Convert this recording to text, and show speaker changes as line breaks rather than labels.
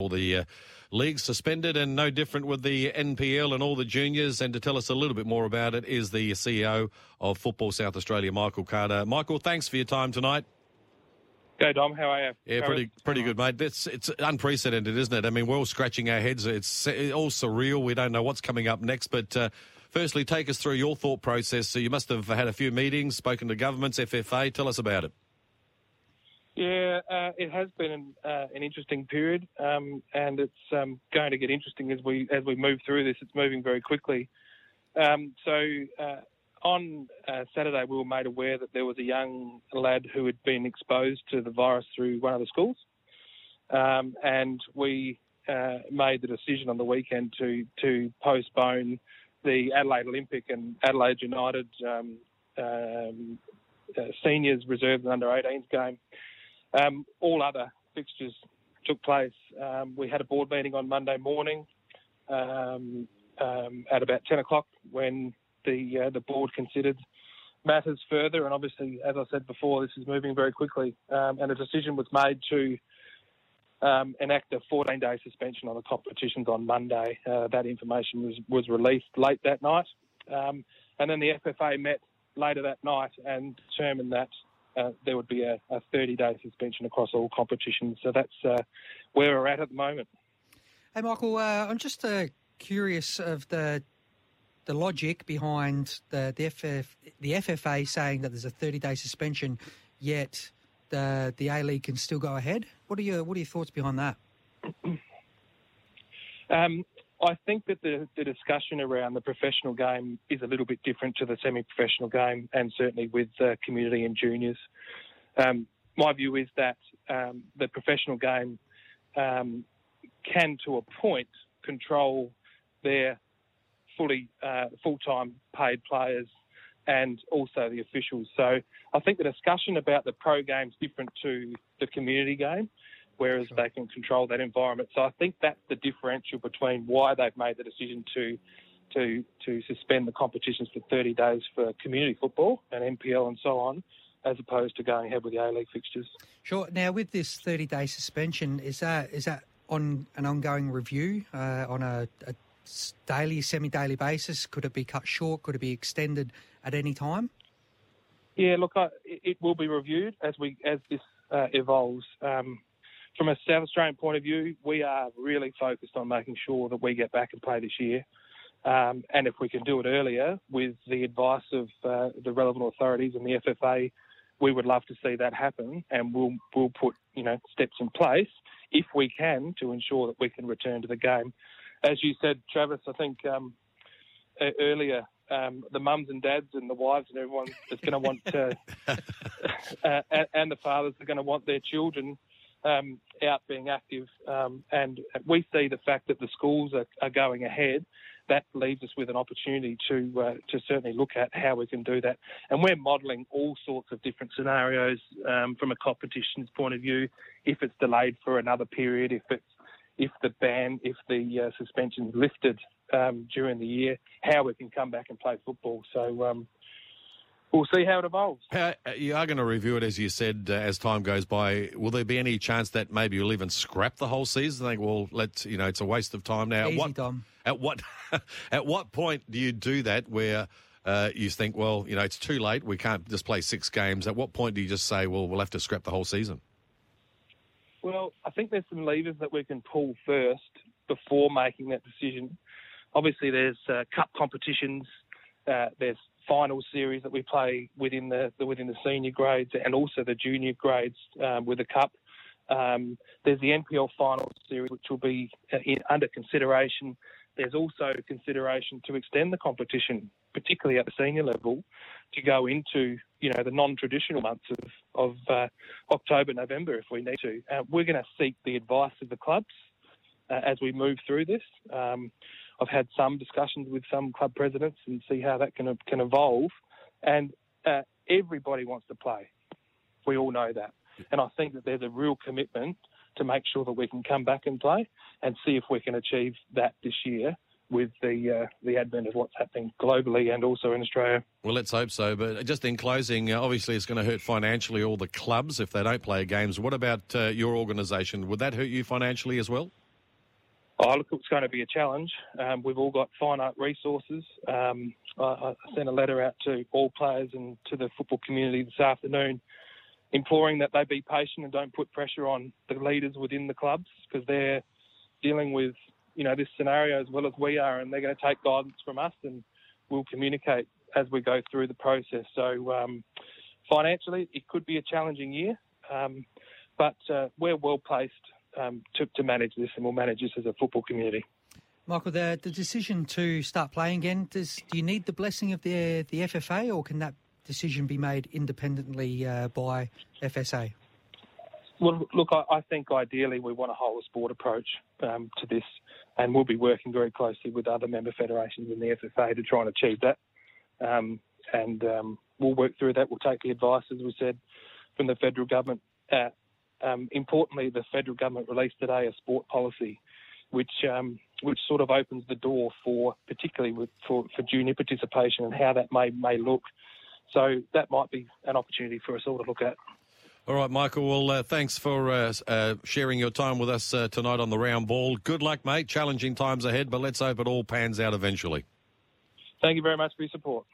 all the uh, leagues suspended and no different with the NPL and all the juniors. And to tell us a little bit more about it is the CEO of Football South Australia, Michael Carter. Michael, thanks for your time tonight.
Go, Dom. How are you?
Yeah,
How
pretty pretty good, mate. It's it's unprecedented, isn't it? I mean, we're all scratching our heads. It's all surreal. We don't know what's coming up next. But uh, firstly, take us through your thought process. So you must have had a few meetings, spoken to governments, FFA. Tell us about it.
Yeah, uh, it has been an, uh, an interesting period, um, and it's um, going to get interesting as we as we move through this. It's moving very quickly. Um, so uh, on uh, Saturday, we were made aware that there was a young lad who had been exposed to the virus through one of the schools, um, and we uh, made the decision on the weekend to to postpone the Adelaide Olympic and Adelaide United um, um, uh, seniors reserves and under 18s game. Um, all other fixtures took place. Um, we had a board meeting on Monday morning um, um at about 10 o'clock when the uh, the board considered matters further. And obviously, as I said before, this is moving very quickly. Um, and a decision was made to um, enact a 14-day suspension on the competitions on Monday. Uh, that information was, was released late that night. and then the FFA met later that night and determined that uh, there would be a, a 30-day suspension across all competitions. So that's uh, where we're at at the moment.
Hey, Michael, uh, I'm just uh, curious of the the logic behind the the, FF, the FFA saying that there's a 30-day suspension, yet the the A League can still go ahead. What are your what are your thoughts behind that?
Um, I think that the, the, discussion around the professional game is a little bit different to the semi-professional game, and certainly with uh, community and juniors. Um, my view is that um, the professional game um, can, to a point, control their fully uh, full-time paid players and also the officials. So I think the discussion about the pro game is different to the community game whereas sure. they can control that environment. So I think that's the differential between why they've made the decision to to to suspend the competitions for 30 days for community football and NPL and so on, as opposed to going ahead with the A League fixtures.
Sure. Now, with this 30 day suspension, is that is that on an ongoing review uh, on a, a daily, semi daily basis? Could it be cut short? Could it be extended at any time?
Yeah, look, I, it will be reviewed as we as this uh, evolves. Um, from a South Australian point of view, we are really focused on making sure that we get back and play this year. Um, and if we can do it earlier with the advice of uh, the relevant authorities and the FFA, we would love to see that happen. And we'll we'll put you know steps in place if we can to ensure that we can return to the game. As you said, Travis, I think um, earlier um, the mums and dads and the wives and everyone is going to want to, uh, and the fathers are going to want their children um, out being active. Um, and we see the fact that the schools are, are, going ahead. That leaves us with an opportunity to uh, to certainly look at how we can do that. And we're modelling all sorts of different scenarios um, from a competitions point of view. If it's delayed for another period, if it's if the ban, if the uh, suspension is lifted um, during the year, how we can come back and play football. So um, we'll see how it evolves.
How, uh, you are going to review it, as you said, uh, as time goes by. Will there be any chance that maybe you'll even scrap the whole season? Think, well, let's you know, it's a waste of time now.
Easy,
at what,
Dom.
At what at what point do you do that? Where uh, you think, well, you know, it's too late. We can't just play six games. At what point do you just say, well, we'll have to scrap the whole season?
Well, I think there's some levers that we can pull first before making that decision. Obviously, there's uh, cup competitions. Uh, there's final series that we play within the, the within the senior grades and also the junior grades um, with the cup. Um, there's the NPL final series, which will be uh, in, under consideration. There's also consideration to extend the competition, particularly at the senior level, to go into you know the non-traditional months of, of uh, October, November, if we need to. Uh, we're going to seek the advice of the clubs uh, as we move through this. Um, I've had some discussions with some club presidents and see how that can can evolve. And uh, everybody wants to play. We all know that. And I think that there's a real commitment to make sure that we can come back and play and see if we can achieve that this year with the uh, the advent of what's happening globally and also in Australia.
Well, let's hope so. But just in closing, uh, obviously it's going to hurt financially all the clubs if they don't play games. What about uh, your organisation? Would that hurt you financially as well?
Oh, look, it's going to be a challenge. Um, we've all got finite resources. Um, I, I, sent a letter out to all players and to the football community this afternoon, imploring that they be patient and don't put pressure on the leaders within the clubs because they're dealing with, you know, this scenario as well as we are, and they're going to take guidance from us, and we'll communicate as we go through the process. So, um, financially, it could be a challenging year, um, but uh, we're well placed um, to, to manage this, and we'll manage this as a football community.
Michael, the, the decision to start playing again, does, do you need the blessing of the the FFA, or can that decision be made independently uh, by FSA?
Well, look, I, I, think ideally we want a whole sport approach um, to this, and we'll be working very closely with other member federations in the FFA to try and achieve that. Um, and um, we'll work through that. We'll take the advice, as we said, from the federal government. Uh, um, importantly, the federal government released today a sport policy, which um, which sort of opens the door for, particularly with, for, for junior participation and how that may may look. So that might be an opportunity for us all to look at.
All right, Michael. Well, uh, thanks for uh, uh, sharing your time with us uh, tonight on the round ball. Good luck, mate. Challenging times ahead, but let's hope it all pans out eventually.
Thank you very much for your support.